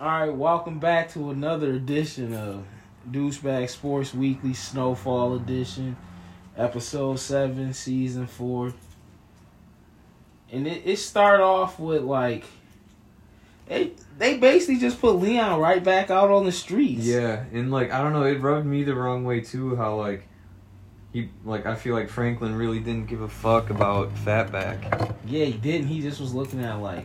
All right, welcome back to another edition of Douchebag Sports Weekly Snowfall Edition, episode seven, season four. And it, it started off with like they they basically just put Leon right back out on the streets. Yeah, and like I don't know, it rubbed me the wrong way too. How like he like I feel like Franklin really didn't give a fuck about Fatback. Yeah, he didn't. He just was looking at like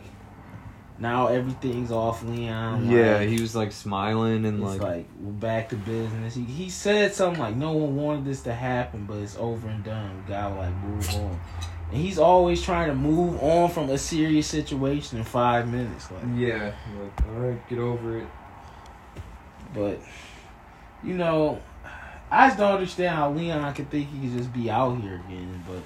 now everything's off Leon. Yeah, like, he was like smiling and like, like, we're back to business. He he said something like no one wanted this to happen, but it's over and done. We gotta like move on. And he's always trying to move on from a serious situation in five minutes. Like, yeah, like all right, get over it. but you know, I just don't understand how Leon could think he could just be out here again. But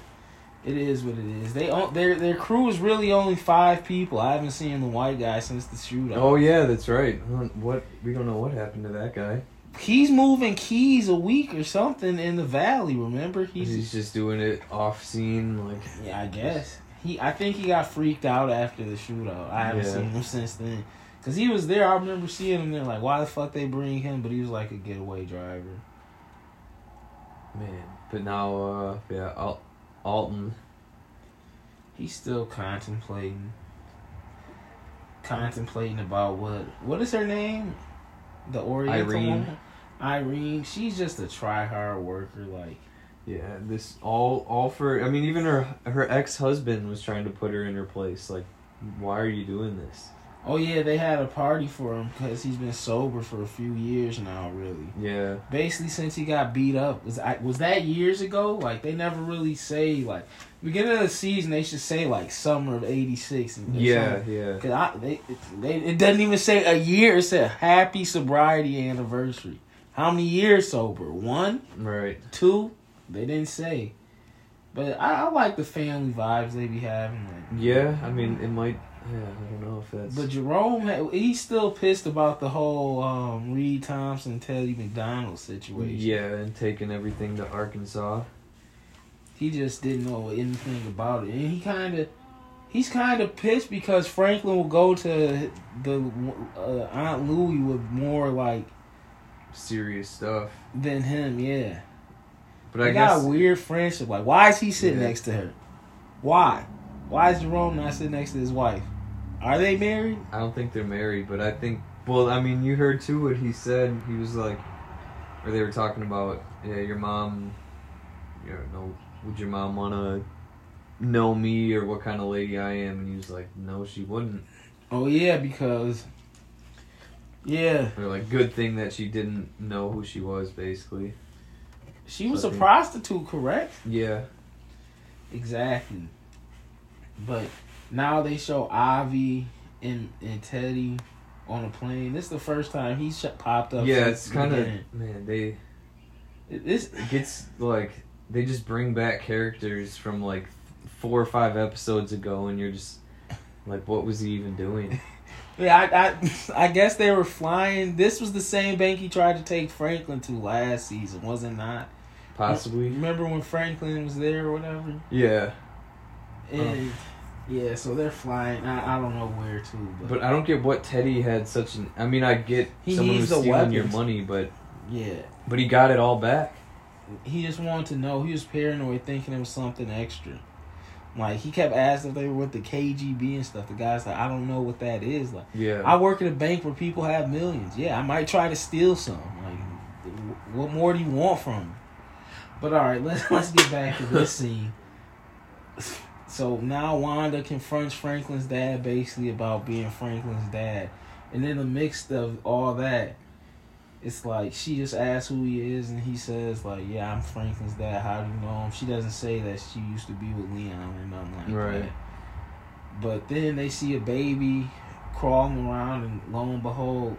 it is what it is. They own, their their crew is really only five people. I haven't seen the white guy since the shootout. Oh yeah, that's right. What we don't know what happened to that guy. He's moving keys a week or something in the valley. Remember, He's, he's just doing it off scene, like Yeah, I guess he. I think he got freaked out after the shootout. I haven't Yeah. seen him since then. Cause he was there. I remember seeing him there. Like, why the fuck they bring him? But he was like a getaway driver. man. But now, uh, yeah, Al- Alton. He's still contemplating. Contemplating about what? What is her name? The Oriental Irene. woman. Irene. She's just a try hard worker. Like, Yeah, this all all for. I mean, even her her ex husband was trying to put her in her place. Like, why are you doing this? Oh yeah, they had a party for him because he's been sober for a few years now. Really. Yeah, basically since he got beat up was I, was that years ago like they never really say like beginning of the season they should say like summer of 86 and yeah, yeah. Cause I, they, they, it doesn't even say a year. It said happy sobriety anniversary. How many years sober? One, Right. two? They didn't say. But I, I like the family vibes they be having. Like, Yeah, I mean, it might. Yeah, I don't know if that's. But Jerome, had, he's still pissed about the whole um, Reed Thompson, Teddy McDonald situation. yeah, and taking everything to Arkansas. he just didn't know anything about it, and he kind of, he's kind of pissed because Franklin will go to the uh, Aunt Louie with more like Serious stuff. than him. Yeah, But they I got guess. a weird friendship. Like, why is he sitting Yeah. next to her? Why? Why is Jerome not sitting next to his wife? Are they married? I don't think they're married, but I think. Well, I mean, you heard too what he said. He was like, or they were talking about, yeah, your mom. You know, would your mom want to know me or what kind of lady I am? And he was like, no, she wouldn't. Oh yeah, because yeah, Or like, good thing that she didn't know who she was, basically. she was So a think- prostitute, correct? Yeah. Exactly. But now they show Avi and and Teddy on a plane. This is the first time he's sh- popped up. yeah, it's kind of man. They It- this. gets like they just bring back characters from like four or five episodes ago, and you're just like, what was he even doing? Yeah, I, I I guess they were flying. This was the same bank he tried to take Franklin to last season, was it not? Possibly. Remember when Franklin was there or whatever? Yeah, And um, yeah, so they're flying. I, I don't know where to, but, but I don't get what Teddy had such an. I mean, I get He someone who's stealing your money, but yeah, but he got it all back. he just wanted to know. He was paranoid, thinking it was something extra. Like he kept asking if they were with the KGB and stuff. The guy's like, I don't know what that is. Like Yeah. I work at a bank where people have millions. Yeah, I might try to steal some. Like, what more do you want from me? But all right, let's let's get back to this scene. So now Wanda confronts Franklin's dad basically about being Franklin's dad, and in the mix of all that, it's like she just asks who he is, and he says like, "Yeah, I'm Franklin's dad. How do you know him?" She doesn't say that she used to be with Leon or nothing like Right. that. But then they see a baby crawling around, and lo and behold,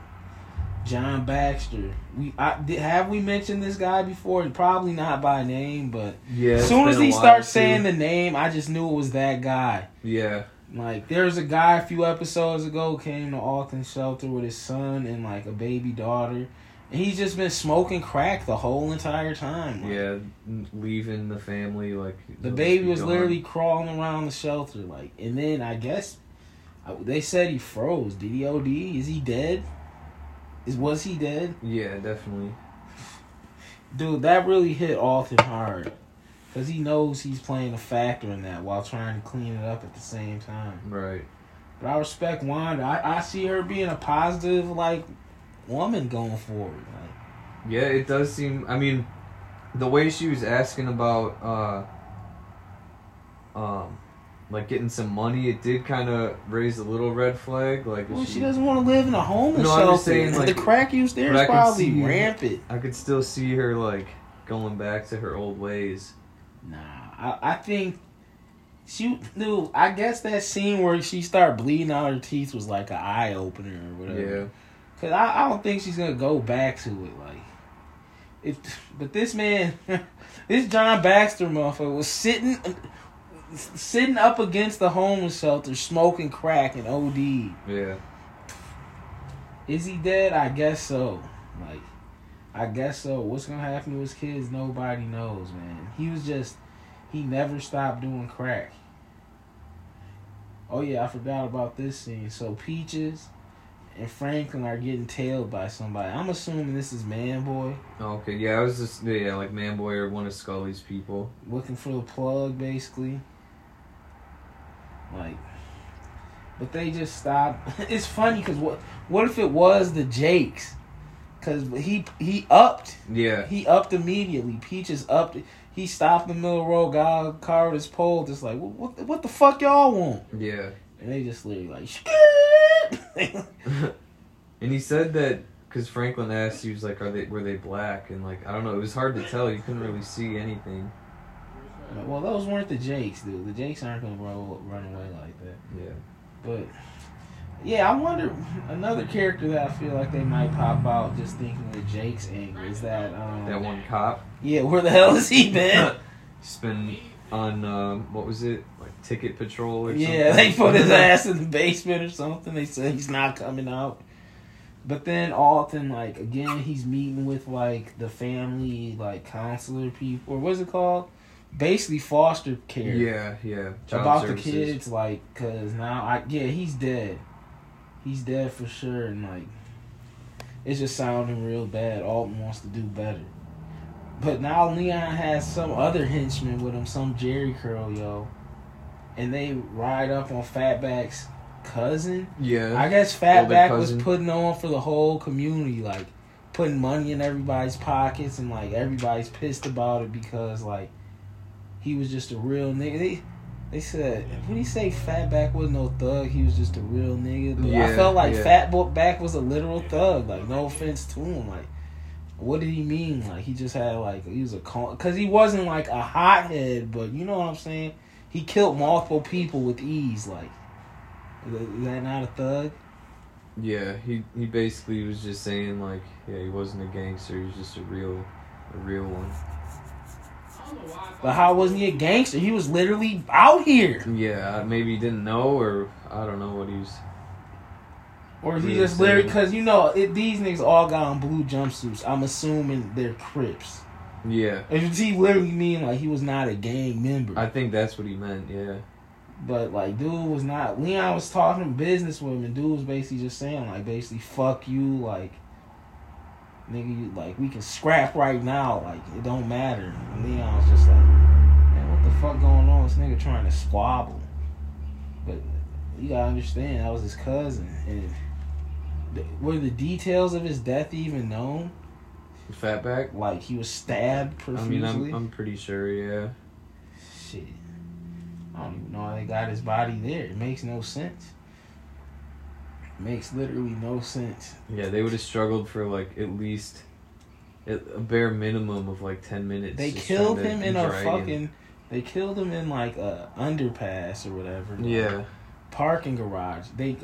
John Baxter. We I, did, have we mentioned this guy before? Probably not by name, but yeah. as soon as he starts saying the name, I just knew it was that guy. Yeah. Like there was a guy a few episodes ago came to Alton Shelter with his son and like a baby daughter, and he's just been smoking crack the whole entire time. Like, Yeah, leaving the family like The baby was gone. literally crawling around the shelter, like, and then I guess I- they said he froze. Did he OD? Is he dead? Is was he dead? Yeah, definitely. Dude, that really hit Alton hard. Cause he knows he's playing a factor in that while trying to clean it up at the same time. Right. But I respect Wanda. I, I see her being a positive like woman going forward. Like, Yeah, it does seem. I mean, the way she was asking about, uh, um, like getting some money, it did kind of raise a little red flag. Like, well, she doesn't want to live in a homeless No, I'm just saying, like- the crack use there is probably see- rampant. I could still see her like going back to her old ways. Nah, I, I think she dude. I guess that scene where she started bleeding out her teeth was like an eye opener or whatever. Yeah. Cause I, I don't think she's gonna go back to it. Like, if but this man, this John Baxter motherfucker was sitting, sitting up against the homeless shelter, smoking crack and OD. Yeah. Is he dead? I guess so. Like, I guess so. What's gonna happen to his kids? Nobody knows, man. He was just, he never stopped doing crack. Oh yeah, I forgot about this scene. So Peaches and Franklin are getting tailed by somebody. I'm assuming this is Man Boy Okay. Yeah, I was just yeah like Manboy or one of Scully's people. looking for the plug, basically. Like, but they just stopped. It's funny because what what if it was the Jakes? Because he he upped. Yeah. He upped immediately. Peaches upped. He stopped in the middle of the road. Got car his pole. Just like what what, the- what the fuck y'all want? Yeah. And they just literally like. and he said that because Franklin asked, he was like, "Are they were they black?" And like I don't know, it was hard to tell. You couldn't really see anything. Well, those weren't the Jakes, dude. The Jakes aren't gonna run, run away like that. Yeah. But yeah, I wonder another character that I feel like they might pop out just thinking of Jake's angle is that um That one cop. Yeah, where the hell has he been? He's been on um, what was it like ticket patrol or yeah, something? they put his ass in the basement or something. They said he's not coming out. But then Alton, like again, he's meeting with like the family, like counselor people, or what's it called? Basically, foster care. Yeah, yeah. Child about services. the kids, like, cause now I yeah, he's dead. He's dead for sure, and like, it's just sounding real bad. Alton wants to do better, but now Leon has some other henchman with him, some Jerry curl yo, and they ride up on Fatback's cousin. Yeah. I guess Fatback was putting on for the whole community, like putting money in everybody's pockets, and like everybody's pissed about it because like he was just a real nigga. They, they said, what did he say? Fatback wasn't no thug. He was just a real nigga. But I felt like yeah. Fatback was a literal thug. Like no offense to him, like. What did he mean? Like he just had like he was a because he wasn't like a hothead, but you know what I'm saying. He killed multiple people with ease. Like, is that not a thug? Yeah, he he basically was just saying like, yeah, he wasn't a gangster. He was just a real, a real one. But how wasn't he a gangster? He was literally out here. Yeah, maybe he didn't know, or I don't know what he was. Or he just literally, because you know, it, these niggas all got on blue jumpsuits. I'm assuming they're Crips. Yeah, And he literally mean like he was not a gang member? I think that's what he meant. Yeah, but like, dude was not. Leon was talking business with him, and dude was basically just saying, like, basically, fuck you, like, nigga, you, like, we can scrap right now, like, it don't matter. And Leon was just like, man, what the fuck going on? This nigga trying to squabble. But you gotta understand, that was his cousin, and were the details of his death even known? fatback. Like he was stabbed I mean, I'm I'm pretty sure. Yeah, Shit. I don't even know how they got his body there. It makes no sense. Makes literally no sense. yeah, they would have struggled for like at least a bare minimum of like ten minutes. They killed him in a him. fucking. They killed him in like a underpass or whatever. like, Yeah, Parking garage. They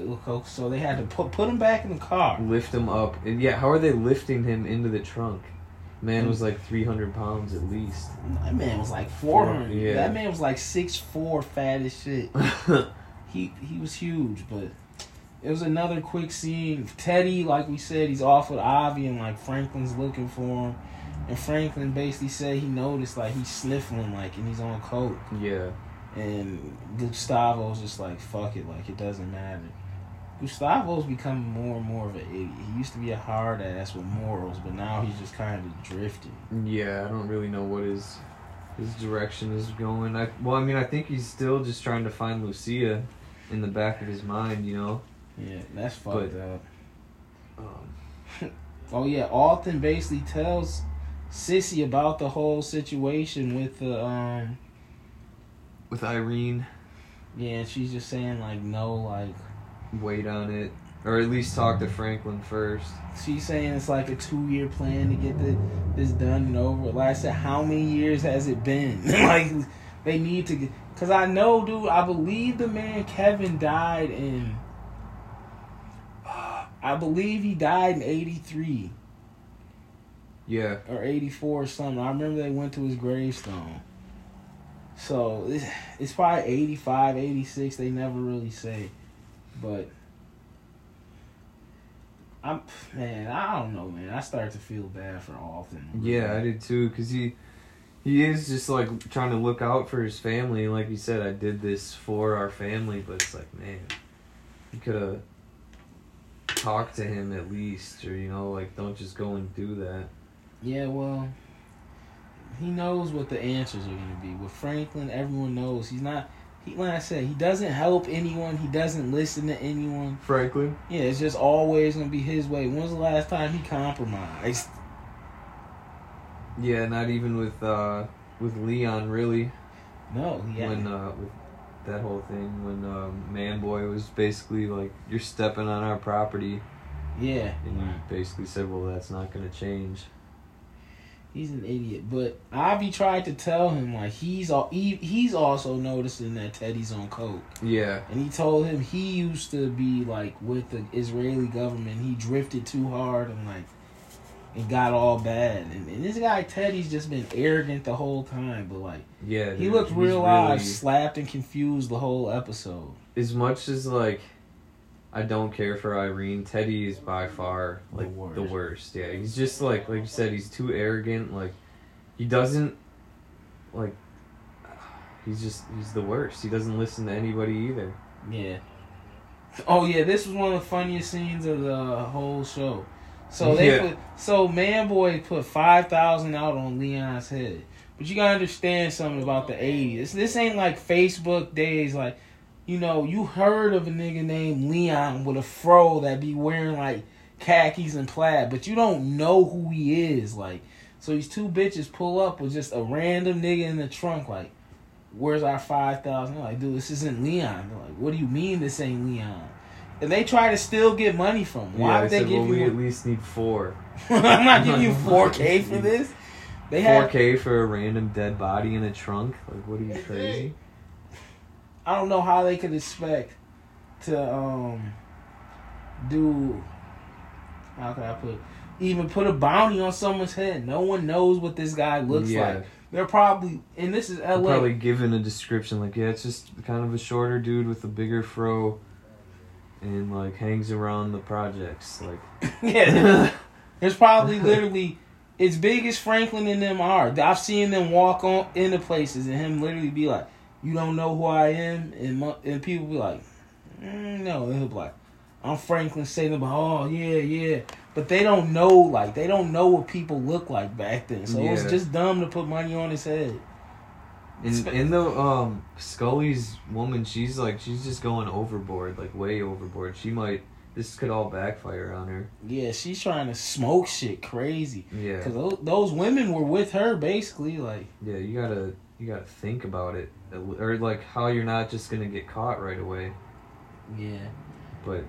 so they had to put put him back in the car. lift him up, and yeah, how are they lifting him into the trunk? Man was like three hundred pounds at least. That man was like four hundred. Yeah. That man was like six four, fat as shit. he he was huge, but it was another quick scene. Teddy, like we said, he's off with Avi, and like Franklin's looking for him, and Franklin basically said he noticed like he's sniffling, like, and he's on coke, yeah, and Gustavo's just like fuck it, like it doesn't matter. Gustavo's becoming more and more of an idiot. He used to be a hard ass with morals, but now he's just kind of drifting. Yeah, I don't really know what his his direction is going. I well, I mean, I think he's still just trying to find Lucia in the back of his mind, you know. Yeah, that's fucked up. Um, Oh yeah, Alton basically tells Cissy about the whole situation with the um with Irene, yeah, and she's just saying like no, like wait on it, or at least talk to Franklin first. she's saying it's like a two year plan to get the, this done and over. Like I said, how many years has it been? like they need to get because I know, dude. I believe the man Kevin died in. I believe he died in '83 Yeah, or 84 or something. I remember they went to his gravestone. So it's, it's probably 85, 86. They never really say. But I'm man, I don't know, man. I start to feel bad for Alton. yeah, I did too, cause he he is just like trying to look out for his family. Like you said, I did this for our family, but it's like, man, you could have talked to him at least, or you know, like don't just go and do that. Yeah, well, he knows what the answers are going to be. With Franklin, everyone knows he's not. He, like I said, he doesn't help anyone. He doesn't listen to anyone. Franklin. Yeah, it's just always going to be his way. When's the last time he compromised? Yeah, not even with uh with Leon really. No, he when uh with that whole thing when um, man boy was basically like you're stepping on our property yeah, and you basically said well that's not gonna change he's an idiot. But Avi tried to tell him like he's all he, he's also noticing that Teddy's on coke, yeah and he told him he used to be like with the Israeli government. He drifted too hard and like and got all bad. And, and this guy Teddy's just been arrogant the whole time. But like yeah he dude, looked real really- live, slapped and confused the whole episode. as much as like I don't care for Irene Teddy is by far The like worst. the worst yeah he's just like like you said he's too arrogant like he doesn't like he's just he's the worst he doesn't listen to anybody either Yeah. Oh yeah, this was one of the funniest scenes of the whole show. So they Yeah. put so Man Boy put five thousand out on Leon's head. But you gotta understand something about the eighties. This ain't like Facebook days like you know, you heard of a nigga named Leon with a fro that be wearing like khakis and plaid, but you don't know who he is. Like so these two bitches pull up with just a random nigga in the trunk like where's our five thousand? Like, dude, this isn't Leon. They're like, what do you mean this ain't Leon? And they try to still get money from. Why yeah would they said give well we at least need four I'm not giving you four K for this. They had 4K for a random dead body in a trunk? Like, what are you crazy? I don't know how they could expect to um do how can I put even put a bounty on someone's head. No one knows what this guy looks Yeah. like. They're probably and this is They're LA. Probably given a description like, yeah, it's just kind of a shorter dude with a bigger fro, and like hangs around the projects. Like, yeah. There's probably literally as big as Franklin and them are. I've seen them walk on into places and him literally be like, "You don't know who I am," and mo- and people be like, mm, "No," and he'll be like, "I'm Franklin." Say them, "Oh yeah, yeah," but they don't know like they don't know what people look like back then. So it was Yeah. just dumb to put money on his head. In in the um Scully's woman, she's like she's just going overboard, like way overboard. She might this could all backfire on her. Yeah, she's trying to smoke shit crazy Yeah, because those, those women were with her basically like. yeah, you gotta you gotta think about it, or like how you're not just gonna get caught right away. Yeah. But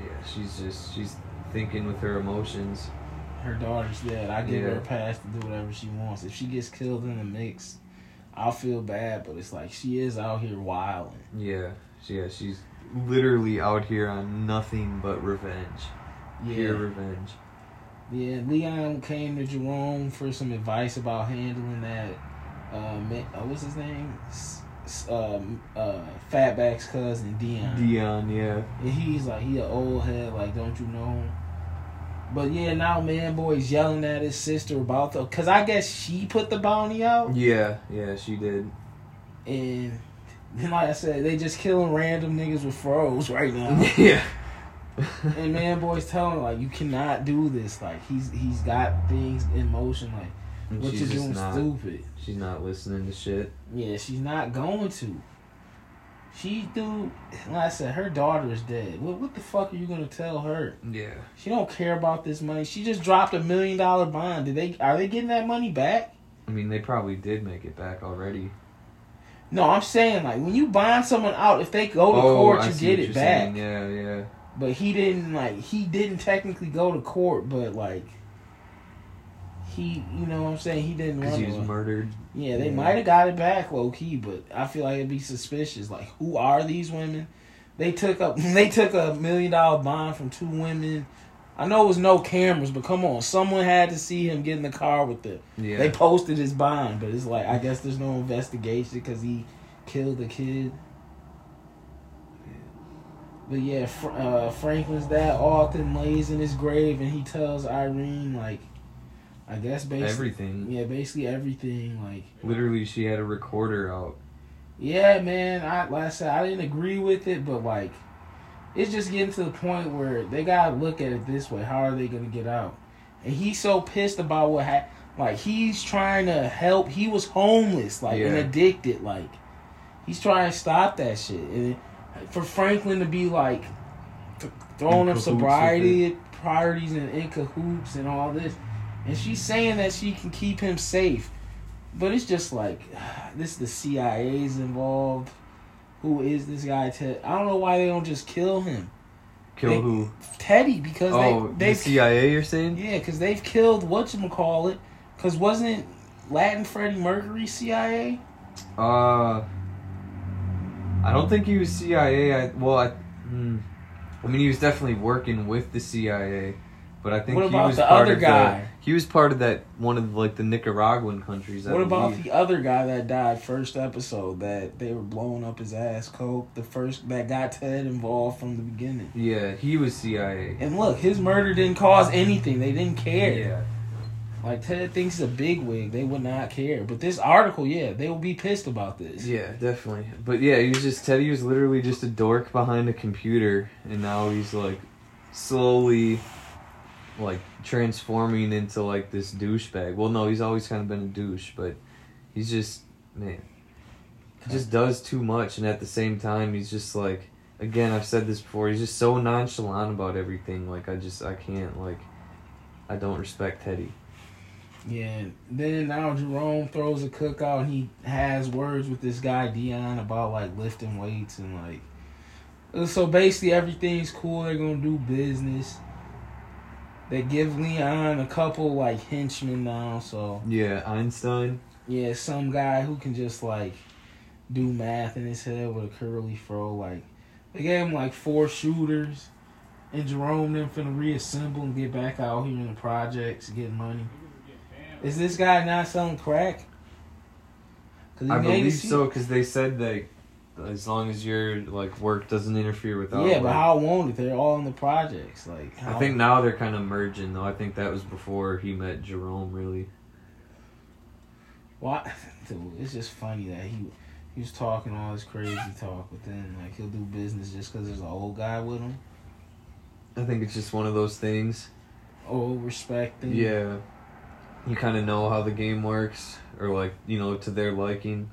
yeah, she's just she's thinking with her emotions. Her daughter's dead. I give her a pass to do whatever she wants. If she gets killed in the mix, I'll feel bad. But it's like she is out here wilding. Yeah, yeah, she's literally out here on nothing but revenge. Yeah, Pure Yeah, revenge. yeah. Leon came to Jerome for some advice about handling that. Uh, uh what's his name? Um, uh, Fatback's cousin Dion. Dion, yeah. And he's like, he an old head. Like, don't you know? But yeah, now man boy's yelling at his sister about the, cause I guess she put the bounty out. Yeah, yeah, she did. And Then, like I said, they just killing random niggas with froze right now. yeah. and man, boys telling like you cannot do this. Like he's he's got things in motion. Like And what you're doing not, stupid. She's not listening to shit. Yeah, she's not going to. She do. Like I said, her daughter is dead. What what the fuck are you gonna tell her? Yeah. She don't care about this money. She just dropped a million dollar bond. Did they are they getting that money back? I mean, they probably did make it back already. No, I'm saying like when you bond someone out, if they go to oh, court, I you get it back. saying. Yeah, yeah. But he didn't like he didn't technically go to court, but like he, you know what I'm saying, he didn't Because he was away. murdered. Yeah, they Yeah. might have got it back low key, but I feel like it'd be suspicious. Like, who are these women? They took up they took a million dollar bond from two women. I know it was no cameras, but come on, someone had to see him get in the car with the. Yeah. They posted his bond, but it's like I guess there's no investigation because he killed the kid. But yeah, uh, Franklin's dad often lays in his grave, and he tells Irene like, I guess basically Everything. yeah, basically everything. Like, Literally, she had a recorder out. yeah, man. I like I said, I didn't agree with it, but like, it's just getting to the point where they gotta look at it this way. How are they gonna get out? And he's so pissed about what happened. Like he's trying to help. He was homeless, like and addicted. Like he's trying to stop that shit. And for Franklin to be like th- throwing In up sobriety priorities and in cahoots and all this, and she's saying that she can keep him safe, but it's just like this. The CIA's involved. Who is this guy? Ted? I don't know why they don't just kill him, Kill They- who? Teddy, because Oh, they the CIA. You're saying? yeah, because they've killed whatchamacallit. Because wasn't Latin Freddie Mercury CIA? Uh, I don't think he was CIA. I well, I, hmm. I mean, he was definitely working with the CIA, but I think What he about was the part other of guy? The, he was part of that one of like the Nicaraguan countries. I what about believe. the other guy that died first episode that they were blowing up his ass coke? The first that got Ted involved from the beginning. Yeah, he was CIA. And look, his murder didn't cause anything. They didn't care. Yeah. Like Ted thinks he's a bigwig. They would not care. But this article, yeah, they will be pissed about this. Yeah, definitely. But yeah, he was just Teddy was literally just a dork behind a computer, and now he's like slowly like transforming into like this douchebag. Well, no, he's always kind of been a douche, but he's just man, he just does too much, and at the same time, he's just like again, I've said this before. He's just so nonchalant about everything. Like I just I can't like I don't respect Teddy. Yeah. Then now Jerome throws a cookout and he has words with this guy Dion about like lifting weights and like. So basically everything's cool. They're gonna do business. They give Leon a couple like henchmen now. So Yeah, Einstein. yeah, some guy who can just like do math in his head with a curly fro. Like they gave him like four shooters, and Jerome them finna reassemble and get back out here in the projects, get money. Is this guy not selling crack? I believe so because they said that as long as your like work doesn't interfere with our Yeah, work. but how won't it? They're all in the projects. Like how, I think now they're kind of merging though. I think that was before he met Jerome. Really, why? Dude, it's just funny that he he was talking all this crazy talk, but then like he'll do business just because there's an old guy with him. I think it's just one of those things. Oh, respect thing. Yeah, you kind of know how the game works, or like you know to their liking.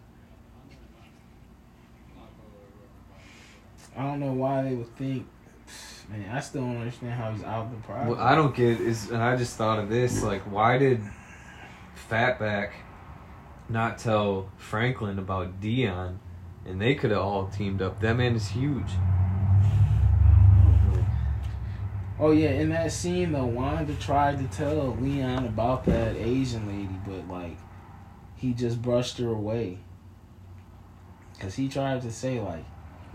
I don't know why they would think. Man, I still don't understand how he's out of the project. What I don't get is, and I just thought of this, like, why did Fatback not tell Franklin about Dion, and they could have all teamed up. That man is huge. Oh yeah, in that scene though, Wanda tried to tell Leon about that Asian lady, but like he just brushed her away. Cause he tried to say like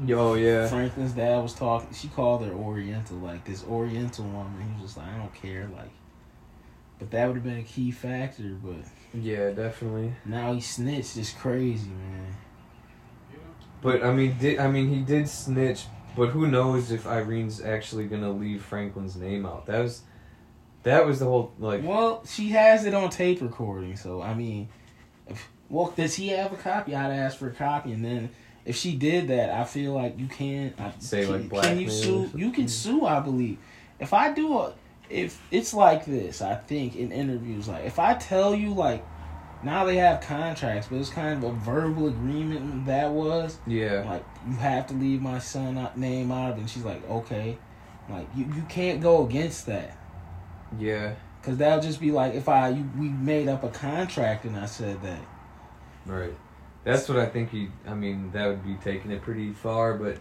Yo, oh, yeah. Franklin's dad was talking. She called her Oriental, like this Oriental woman. He was just like, I don't care, like. But that would have been a key factor. But Yeah, definitely. now he snitched. It's crazy, man. But I mean, did I mean he did snitch? But who knows if Irene's actually gonna leave Franklin's name out? That was, that was the whole like. Well, she has it on tape recording, so I mean, if, well, does he have a copy? I'd ask for a copy, and then if she did that, I feel like you can I, Say, can, like, black. can you sue? You can sue. I believe if I do a if it's like this, I think in interviews, like if I tell you like now they have contracts, but it's kind of a verbal agreement that was Yeah. like you have to leave my son uh, name out of. And she's like, okay, like you you can't go against that. Yeah. Cause that'll just be like if I you, we made up a contract and I said that. Right. That's what I think he. I mean, that would be taking it pretty far. But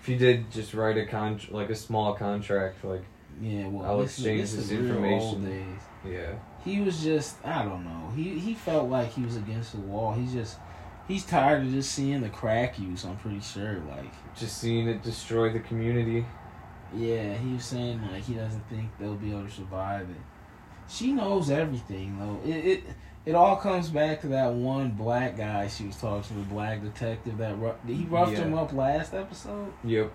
if you did just write a con, like a small contract, like Yeah, well, I'll this, exchange this this is real information. Old days. yeah, He was just I don't know. He he felt like he was against the wall. He's just he's tired of just seeing the crack use. I'm pretty sure. Like just seeing it destroy the community. yeah, he was saying like he doesn't think they'll be able to survive it. She knows everything though. It it it all comes back to that one black guy she was talking to, the black detective that ru- he roughed Yeah. him up last episode. Yep.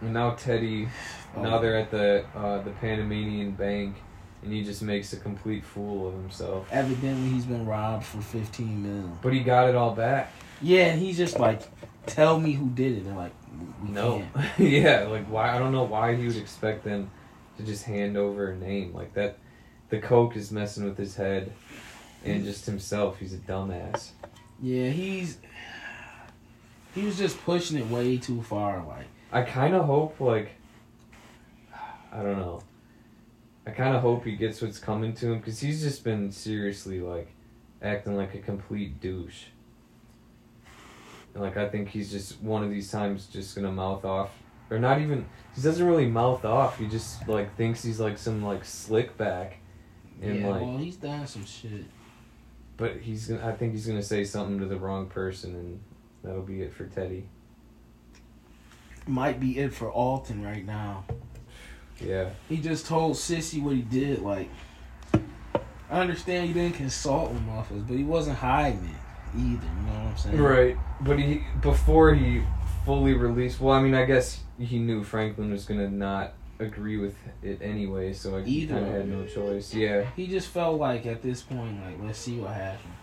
And now Teddy. Oh. Now they're at the uh, the Panamanian bank, and he just makes a complete fool of himself. Evidently, he's been robbed for fifteen million. But he got it all back. Yeah, and he's just like, "Tell me who did it." They're like, "We No. can't." yeah, like why? I don't know why he would expect them to just hand over a name like that. The coke is messing with his head, and just himself. He's a dumbass. Yeah, he's he was just pushing it way too far. Like, I kind of hope like I don't know. I kind of hope he gets what's coming to him because he's just been seriously like acting like a complete douche. And, Like I think he's just one of these times just gonna mouth off, or not even. He doesn't really mouth off. He just like thinks he's like some like slick back, and yeah, like. well, he's done some shit. But he's gonna. I think he's gonna say something to the wrong person, and that'll be it for Teddy. Might be it for Alton right now. Yeah. He just told Cissy what he did. Like, I understand you didn't consult with Muffins, but he wasn't hiding it either. You know what I'm saying? Right, but he before he fully released. Well, I mean, I guess he knew Franklin was gonna not agree with it anyway, so I Either kind of had no choice. Yeah, He just felt like at this point, like, let's see what happens.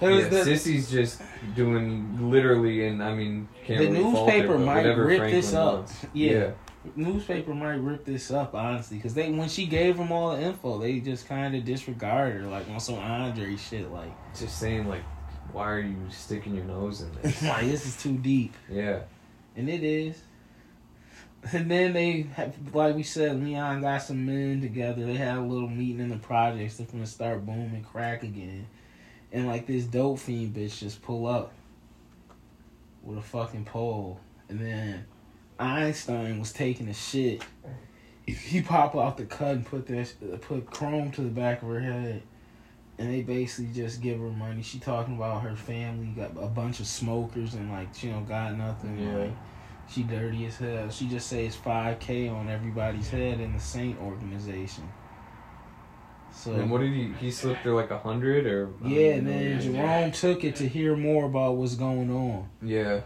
yeah. the, Cissy's just doing literally, and I mean, can't The really newspaper but might rip Franklin this up. wants. Yeah. newspaper might rip this up honestly because they when she gave them all the info they just kind of disregarded her like on some andre shit like just saying like, why are you sticking your nose in this? like this is too deep yeah, and it is and then they have, like we said leon got some men together they had a little meeting in the projects they're gonna start booming crack again and like this dope fiend bitch just pull up with a fucking pole and then Einstein was taking a shit. He pop out the cut and put that put chrome to the back of her head, and they basically just give her money. She talking about her family got a bunch of smokers and like she don't got nothing. Yeah. Like, she dirty as hell. She just says five k on everybody's head in the Saint organization. So and what did he? He slipped her like a hundred or yeah, man, Jerome took it to hear more about what's going on. Yeah,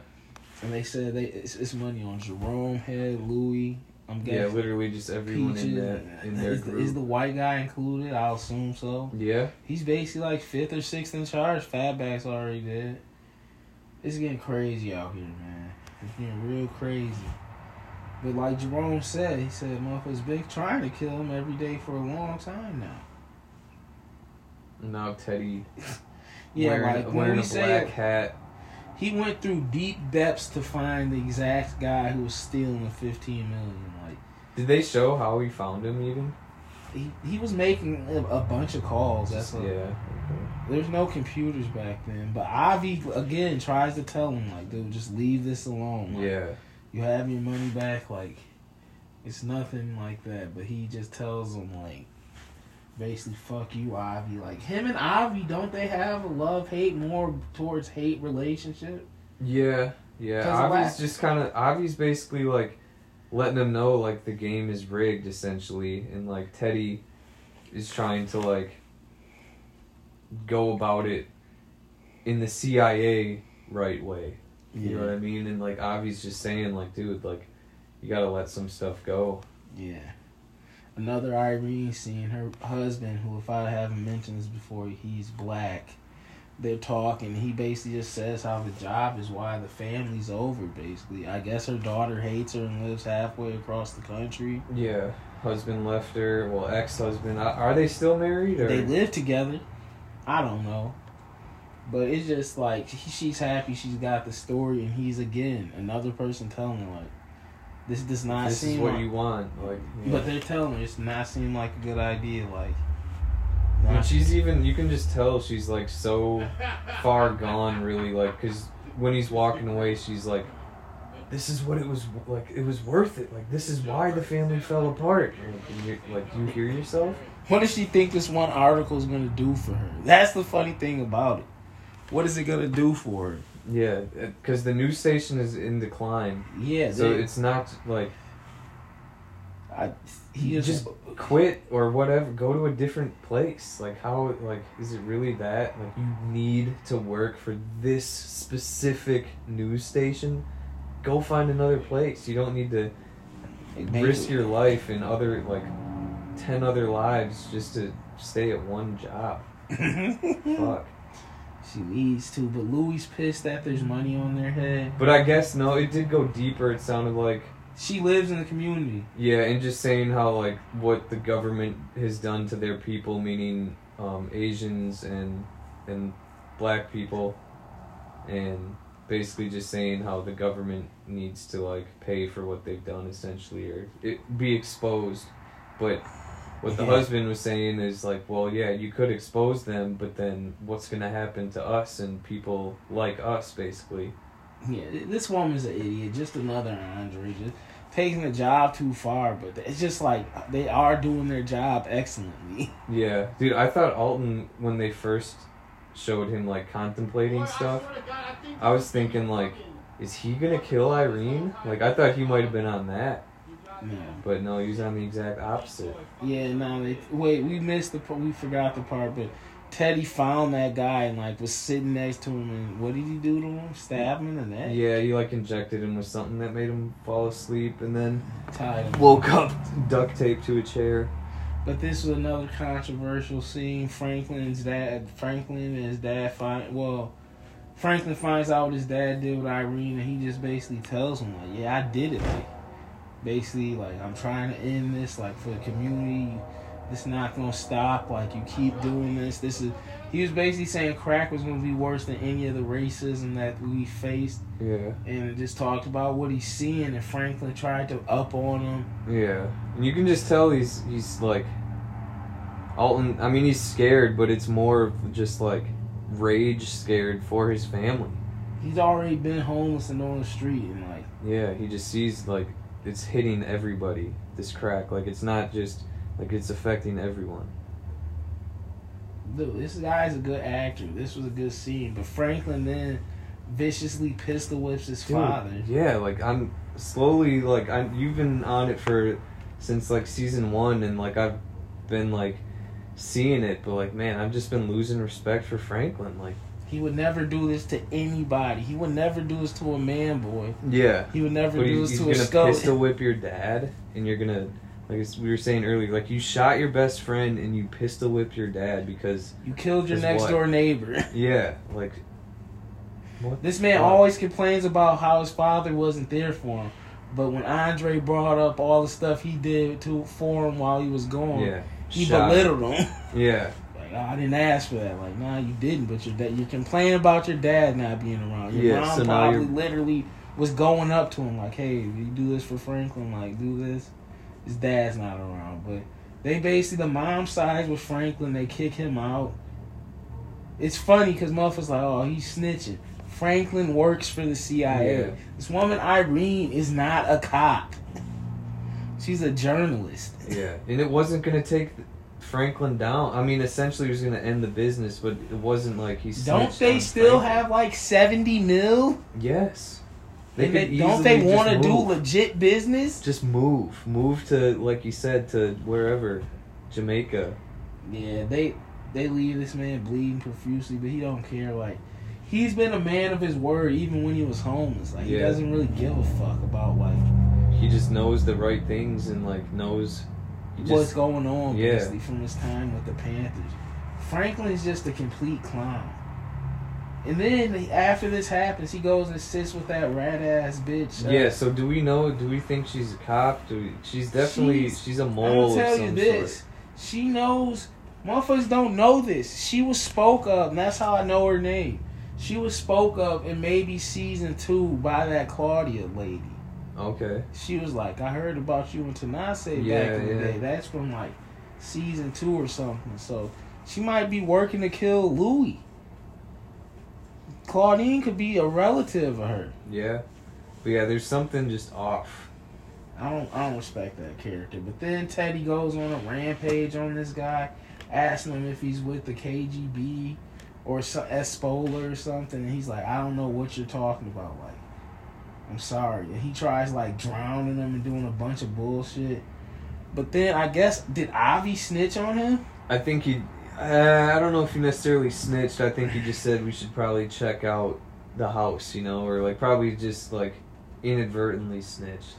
And they said they it's, it's money on Jerome head, Louie. I'm yeah, literally just everyone Peaches. in that in their is, group. is the white guy included? I'll assume so. yeah, He's basically like fifth or sixth in charge. Fatback's already dead. It's getting crazy out here, man. It's getting real crazy. But like Jerome said, he said motherfuckers been trying to kill him every day for a long time now. now Teddy Yeah, wearing, like when wearing we say black hat. he went through deep depths to find the exact guy who was stealing the fifteen million. Like Did they show how he found him even? he, he was making a, a bunch of calls. That's yeah. what, okay. There's no computers back then, but Avi again tries to tell him like, dude, just leave this alone. Like, Yeah. you have your money back. Like, it's nothing like that. But he just tells him like, basically, fuck you, Avi. Like him and Avi, don't they have a love hate more towards hate relationship? Yeah. yeah. Avi's last- just kind of Avi's basically like letting them know like the game is rigged essentially, and like Teddy is trying to like go about it in the CIA right way. You know what I mean? And like Avi's just saying like, dude, like you gotta let some stuff go. Yeah. Another Irene scene, her husband, who if I haven't mentioned this before, he's black. they're talking. He basically just says how the job is why the family's over. Basically, I guess her daughter hates her and lives halfway across the country. Yeah, husband left her. Well, ex-husband. Are- Are they still married? Or? They live together. I don't know. But it's just like he, she's happy she's got the story, and he's again another person telling her like, "This does not This seem is what like." you want. Like, yeah. But they're telling her it's not seem like a good idea. Like, And she's even. You can just tell she's like so far gone. Really, like because when he's walking away, she's like, "This is what it was like. It was worth it. Like this is why the family fell apart." And you're, like, do you hear yourself? What does she think this one article is gonna do for her? That's the funny thing about it. What is it gonna do for her? Yeah, uh, because the news station is in decline, Yeah, so they- it's not like I, he just quit or whatever. Go to a different place. Like how? Like is it really that? Like you need to work for this specific news station. Go find another place. You don't need to risk your life in other like ten other lives just to stay at one job. Fuck. She needs to, but Louie pissed that there's money on their head. But I guess no, it did go deeper. It sounded like She lives in the community. yeah, and just saying how like what the government has done to their people, meaning um, Asians and and black people, and basically just saying how the government needs to like pay for what they've done essentially or it be exposed, but. What the Yeah. husband was saying is like, well, yeah, you could expose them, but then what's gonna happen to us and people like us, basically? Yeah, this woman's an idiot. Just another Andre. Just taking the job too far, but it's just like they are doing their job excellently. Yeah, dude, I thought Alton when they first showed him like contemplating stuff, I was thinking like, is he gonna kill Irene? Like I thought he might have been on that, Yeah. but no, he's on the exact opposite. Yeah, now they wait. We missed the part. We forgot the part, but Teddy found that guy and like was sitting next to him. And what did he do to him? Stab him in the neck. Yeah, he like injected him with something that made him fall asleep, and then Tied him. woke up duct taped to a chair. But this was another controversial scene. Franklin's dad, Franklin and his dad find well. Franklin finds out what his dad did with Irene, and he just basically tells him like, "Yeah, I did it." Basically, like I'm trying to end this, like for the community. This not gonna stop. Like you keep doing this. This is. He was basically saying crack was gonna be worse than any of the racism that we faced, Yeah, and just talked about what he's seeing. And Franklin tried to up on him. yeah, and you can just tell he's he's like Alton. I mean, he's scared, but it's more of just like rage scared for his family. He's already been homeless and on the street, and like. Yeah, he just sees like it's hitting everybody. This crack, like it's not just like it's affecting everyone. Dude, this guy's a good actor. This was a good scene. But Franklin then viciously pistol whips his Dude, father. Yeah, like I'm slowly like I'm. You've been on it for since like season one, and like I've been like seeing it, but like man, I've just been losing respect for Franklin. Like He would never do this to anybody. He would never do this to a man boy. yeah, He would never but do he's, this to a gonna skull. pistol whip your dad, and you're gonna. Like we were saying earlier, like you shot your best friend and you pistol whipped your dad because You killed your next what? door neighbor. yeah, like what This man fuck? always complains about how his father wasn't there for him. But when Andre brought up all the stuff he did to for him while he was gone, yeah he shot. belittled him. Yeah, Like, oh, I didn't ask for that. Like, nah, you didn't. But your dad, you're complaining about your dad not being around. Your Yeah, mom so probably you're- literally was going up to him like, hey, you do this for Franklin, like, do this. His dad's not around. But they basically, the mom sides with Franklin. They kick him out. It's funny because motherfuckers like, oh, he's snitching. Franklin works for the CIA. Yeah. This woman, Irene, is not a cop. She's a journalist. yeah, and it wasn't gonna take Franklin down. I mean, essentially, he was gonna end the business, but it wasn't like he. Don't they still Franklin. have like 70 mil? Yes. They could don't they want to do legit business? Just move, move to like you said to wherever, Jamaica. Yeah, they they leave this man bleeding profusely, but he don't care. Like he's been a man of his word even when he was homeless. Like he doesn't really give a fuck about like He just knows the right things and like knows. He what's going on yeah. basically from his time with the Panthers. Franklin's just a complete clown. And then after this happens, he goes and sits with that rat ass bitch. uh, Yeah. So do we know? Do we think she's a cop? Do we, she's definitely She's- she's, a mole of tell you this. sort. She knows. Motherfuckers don't know this. She was spoke of, and that's how I know her name. She was spoke of in maybe season two by that Claudia lady. Okay. She was like, I heard about you and Tanase Yeah, back in the day. That's from like season two or something. So she might be working to kill Louie. Claudine could be a relative of her. Yeah. But yeah, there's something just off. I don't I don't respect that character. But then Teddy goes on a rampage on this guy, asking him if he's with the KGB or so, Espola or something, and he's like, I don't know what you're talking about. Like, I'm sorry. And he tries like drowning him and doing a bunch of bullshit. But then I guess did Avi snitch on him? I think he. Uh, I don't know if he necessarily snitched. I think he just said we should probably check out the house, you know, or like probably just like inadvertently snitched.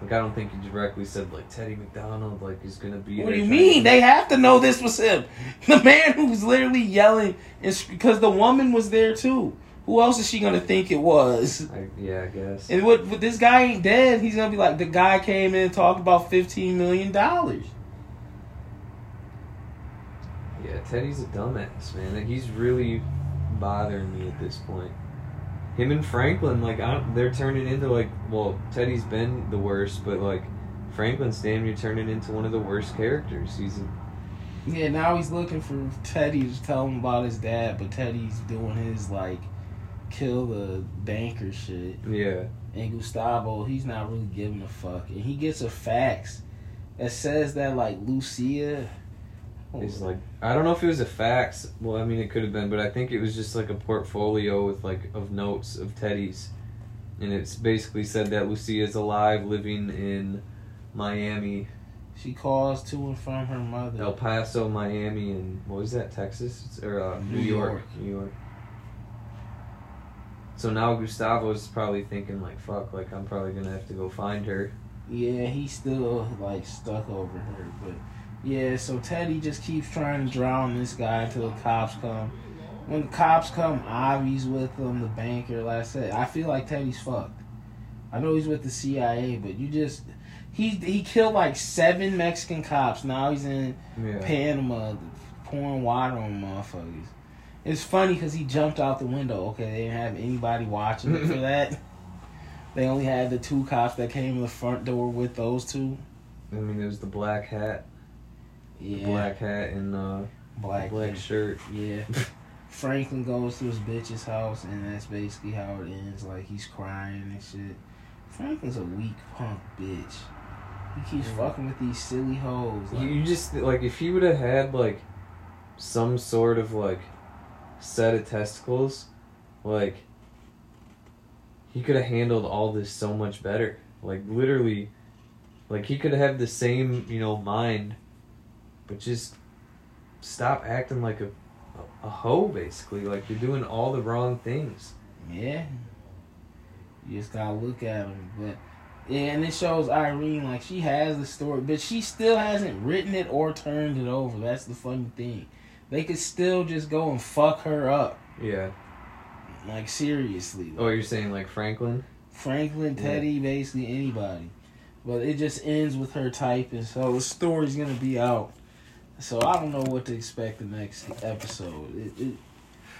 Like I don't think he directly said like Teddy McDonald like is gonna be. What do you mean? They have to know this was him. The man who's literally yelling, because the woman was there too. Who else is she gonna think it was? I, yeah, I guess. And what, what this guy ain't dead, he's gonna be like the guy came in and talked about fifteen million dollars. Yeah, Teddy's a dumbass, man. Like, he's really bothering me at this point. Him and Franklin, like, I they're turning into like, well, Teddy's been the worst, but like, Franklin's damn near turning into one of the worst characters. He's a, Yeah, now he's looking for Teddy to tell him about his dad, but Teddy's doing his like kill the banker shit. yeah, And Gustavo, he's not really giving a fuck. And he gets a fax that says that like Lucia It's like I don't know if it was a fax. Well, I mean it could have been, but I think it was just like a portfolio with like of notes of Teddy's, and it's basically said that Lucia is alive, living in Miami, she calls to and from her mother. El Paso, Miami, and what was that? Texas or uh, New, New York. York. New York. So now Gustavo's probably thinking like, "Fuck! Like I'm probably gonna have to go find her." Yeah, he's still like stuck over her, but yeah. So Teddy just keeps trying to drown this guy until the cops come. When the cops come, Avi's with them, the banker. Like I said, I feel like Teddy's fucked. I know he's with the CIA, but you just he he killed like seven Mexican cops. Now he's in Yeah. Panama pouring water on motherfuckers. It's funny because he jumped out the window. Okay, they didn't have anybody watching for that. They only had the two cops that came in the front door with those two. I mean, there's the black hat, Yeah, black hat, and uh, black, black shirt. Yeah. Franklin goes to his bitch's house, and that's basically how it ends. Like he's crying and shit. Franklin's a weak punk bitch. He keeps Mhm. fucking with these silly hoes. Like, You just like if he would have had like some sort of like set of testicles, like he could have handled all this so much better. Like literally, like he could have the same you know mind, but just stop acting like a a, a hoe basically. Like you're doing all the wrong things. Yeah. You just gotta look at him. But yeah, and it shows Irene like she has the story, but she still hasn't written it or turned it over. That's the funny thing. They could still just go and fuck her up. Yeah. Like seriously. Oh, you're saying like Franklin? Franklin, Yeah. Teddy, basically anybody. But it just ends with her typing, so the story's gonna be out. So I don't know what to expect the next episode. It, it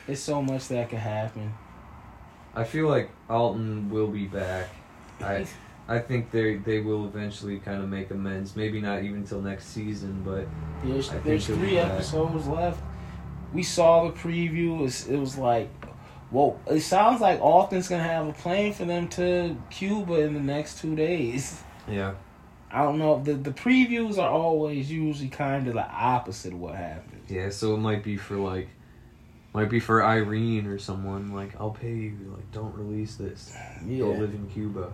it's so much that could happen. I feel like Alton will be back. I I think they they will eventually kind of make amends. Maybe not even till next season, but There's there's three episodes left. We saw the preview. It was, it was like, well, it sounds like Alton's gonna have a plane for them to Cuba in the next two days. yeah, I don't know. The the previews are always usually kind of the opposite of what happens. yeah. So it might be for like, might be for Irene or someone. Like, I'll pay you. Like, don't release this. Go Yeah, live in Cuba.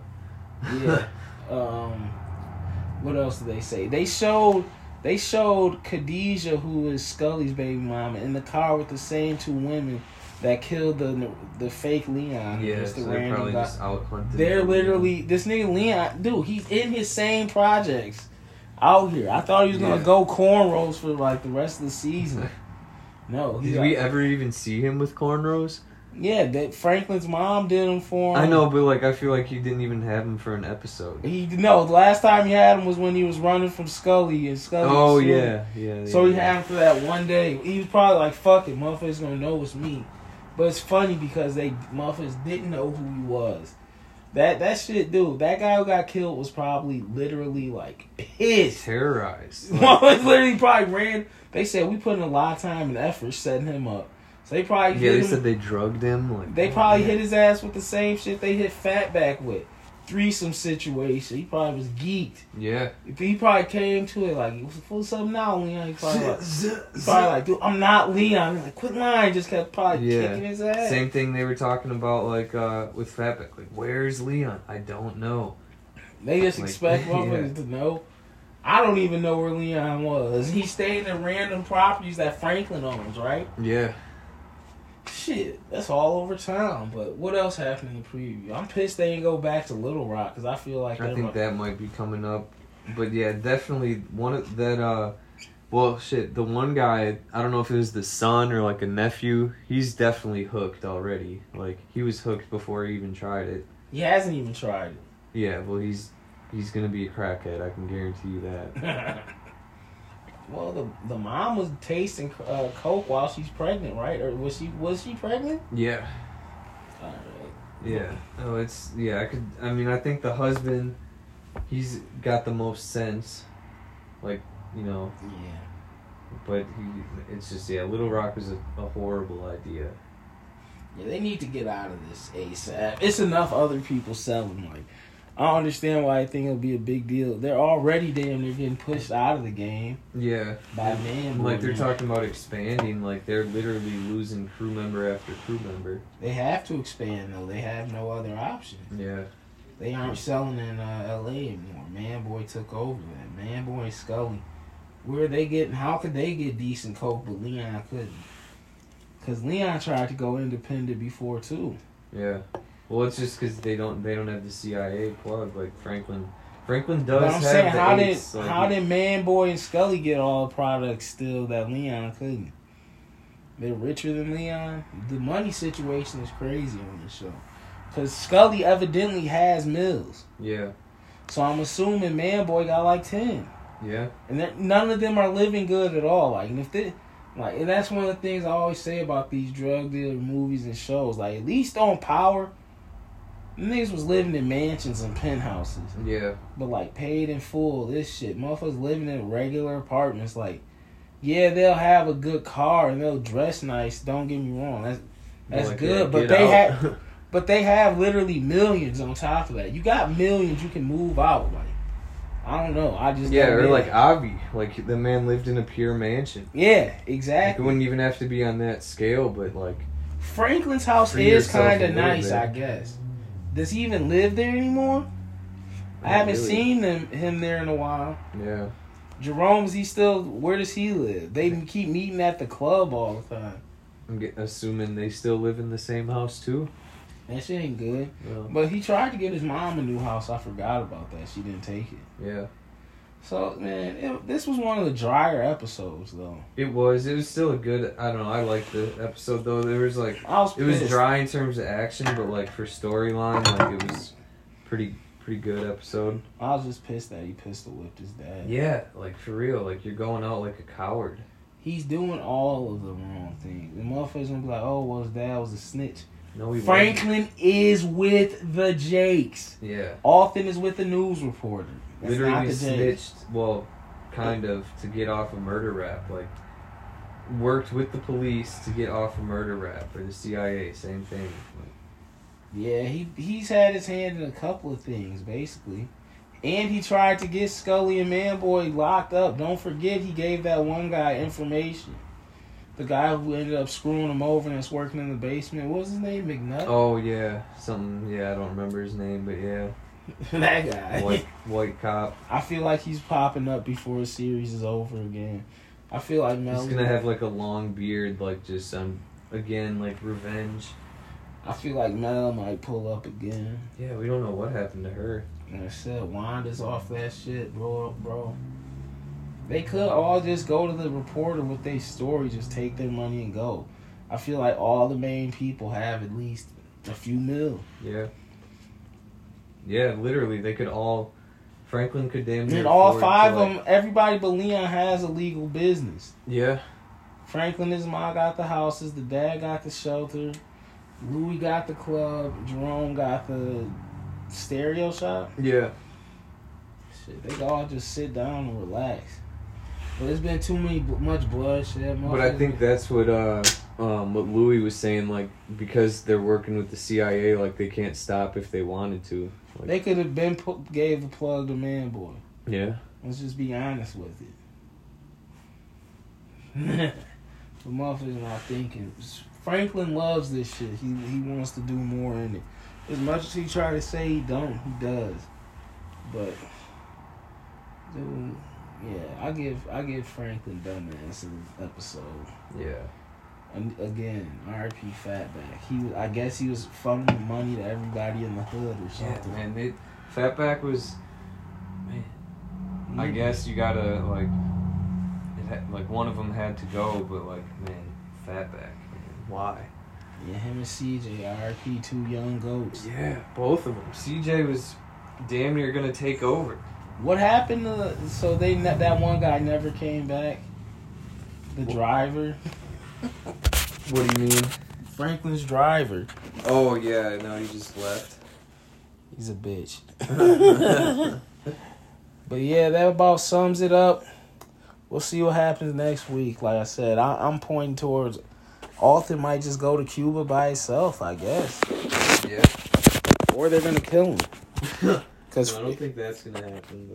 Yeah. um, what else did they say? They showed they showed Khadijah, who is Scully's baby mama, in the car with the same two women that killed the the fake Leon. yeah, just the they're probably guy. just out hunting. They're literally this nigga Leon, dude. He's in his same projects out here. I thought he was gonna Yeah. go cornrows for like the rest of the season. No, Did we ever even see him with cornrows? Yeah, that Franklin's mom did him for him. I know, but like I feel like you didn't even have him for an episode. He no. The last time he had him was when he was running from Scully and Scully. Oh yeah, yeah. So yeah, he had him for that one day. He was probably like, "Fuck it, motherfuckers gonna know it's me." But it's funny because they motherfuckers didn't know who he was. That that shit, dude. That guy who got killed was probably literally like pissed. terrorized. Like, literally probably ran. They said we put in a lot of time and effort setting him up. So they probably yeah, hit they him. said they drugged him. Like They probably hit his ass with the same shit they hit Fatback with. Threesome situation. He probably was geeked. Yeah, He probably came to it like, what's up now, Leon? He probably like, probably like, dude, I'm not Leon. Like, quit lying. Just kept probably Yeah. kicking his ass. Same thing they were talking about, like uh, with Fatback. Like, where's Leon? I don't know. They just Like, expect yeah. to know. I don't even know where Leon was. He stayed in random properties that Franklin owns, right? Yeah, Shit, that's all over town. But what else happened in the preview? I'm pissed they didn't go back to Little Rock because I feel like I think that might be coming up. But yeah, definitely one of that. uh Well, shit, the one guy. I don't know if it was the son or like a nephew. He's definitely hooked already. Like he was hooked before he even tried it. he hasn't even tried it. Yeah, well, he's he's gonna be a crackhead. I can guarantee you that. well, the the mom was tasting uh, coke while she's pregnant, right? Or was she was she pregnant? Yeah. All right. Yeah. Oh, it's yeah. I could. I mean, I think the husband, he's got the most sense. Like you know, Yeah. but he. It's just yeah. Little Rock is a, a horrible idea. Yeah, they need to get out of this ASAP. It's enough other people selling. Like, I don't understand why I think it'll be a big deal. They're already damn near getting pushed out of the game Yeah. by man. Like they're talking about expanding. Like they're literally losing crew member after crew member. They have to expand though. They have no other option. Yeah. They aren't selling in uh, LA anymore. Man Boy took over that. Man Boy and Scully. Where are they getting? How could they get decent coke, but Leon couldn't? Because Leon tried to go independent before too. Yeah. Well, it's just because they don't they don't have the CIA plug like Franklin. Franklin does But I'm have saying, the how ace, did like, how did Man Boy and Scully get all the products still that Leon couldn't? They're richer than Leon. The money situation is crazy on this show, because Scully evidently has mills. Yeah. So I'm assuming Man Boy got like ten, Yeah. and none of them are living good at all. Like, and if they, like, and that's one of the things I always say about these drug dealer movies and shows. Like, at least on Power, niggas was living in mansions and penthouses. Yeah. But like paid in full, this shit. Motherfuckers living in regular apartments. Like, yeah, they'll have a good car and they'll dress nice. Don't get me wrong. That's that's Like, good. but they out. have but they have literally millions on top of that. You got millions you can move out. Like I don't know. I just Yeah, or like. Avi, like the man lived in a pure mansion. Yeah, Like, it wouldn't even have to be on that scale, but like, Franklin's house is kind of nice, bit. I guess. Does he even live there anymore? I haven't really. seen him him there in a while. Yeah, Jerome's he still where does he live? They keep meeting at the club all the time. I'm get, assuming they still live in the same house too. That shit ain't good. Well, But he tried to get his mom a new house. I forgot about that. She didn't take it. yeah, So man, it, this was one of the drier episodes though. it was. It was still a good. I don't know. I liked the episode though. There was like, I was it was dry in terms of action, but like for storyline, like it was pretty pretty good episode. I was just pissed that he pistol whipped his dad. Yeah, like for real. Like you're going out like a coward. He's doing all of the wrong things. The motherfuckers gonna be like, oh, well, his dad was a snitch. No, he wasn't. Franklin is with the Jakes. Yeah, Alton is with the news reporter. That's literally snitched. Well, kind of to get off a murder rap. Like worked with the police to get off a murder rap or the CIA. Same thing. Like, Yeah, he he's had his hand in a couple of things basically, and he tried to get Scully and Manboy locked up. Don't forget he gave that one guy information. The guy who ended up screwing him over and is working in the basement. What was his name? McNutt. Oh yeah, something. Yeah, I don't remember his name, but yeah, that guy. white white cop. I feel like he's popping up before the series is over again. I feel like Mel. He's gonna have like a long beard, like just um again like revenge. I feel like Mel might pull up again. Yeah, we don't know what happened to her. And I said Wanda's off that shit, bro, bro. They could all just go to the reporter with their story, just take their money and go. I feel like all the main people have at least a few mil. Yeah. Yeah, literally, they could all. Franklin could damn near. And all five of like- them, everybody but Leon has a legal business. Yeah. Franklin, his mom got the houses, the dad got the shelter, Louie got the club, Jerome got the stereo shop. Yeah. Shit, they all just sit down and relax. But it's been too many much bloodshed. But I think that's what uh um what Louie was saying like because they're working with the CIA like they can't stop if they wanted to. Like, they could have been put, gave the plug to Man Boy. yeah. Let's just be honest with it. the motherfuckers not thinking. Franklin loves this shit. He he wants to do more in it. As much as he try to say he don't, he does. But dude, yeah, I give I give Franklin dumbass an episode. Yeah. And again, R.I.P. Fatback. He was, I guess he was funneling money to everybody in the hood or something. Yeah, man. Fatback was. Man. I guess you gotta like. It like one of them had to go, but like man, Fatback. Man, why? Yeah, him and CJ, R.I.P. Two young goats. Yeah, both of them. CJ was damn near gonna take over. What happened to so they that one guy never came back? The driver, What do you mean? Franklin's driver. Oh yeah, no, he just left. He's a bitch. but yeah, that about sums it up. We'll see what happens next week. Like I said, I, I'm pointing towards Alton might just go to Cuba by himself. I guess, Yeah. or they're gonna kill him. No, Cause I don't think that's gonna happen,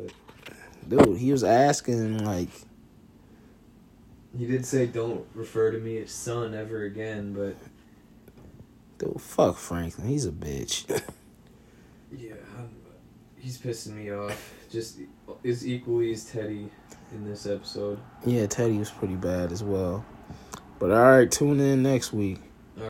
but dude, he was asking like, he did say don't refer to me as son ever again. But dude, fuck Franklin. He's a bitch. yeah, I'm, he's pissing me off. Just as equally as Teddy in this episode. Yeah, Teddy was pretty bad as well. But all right, tune in next week.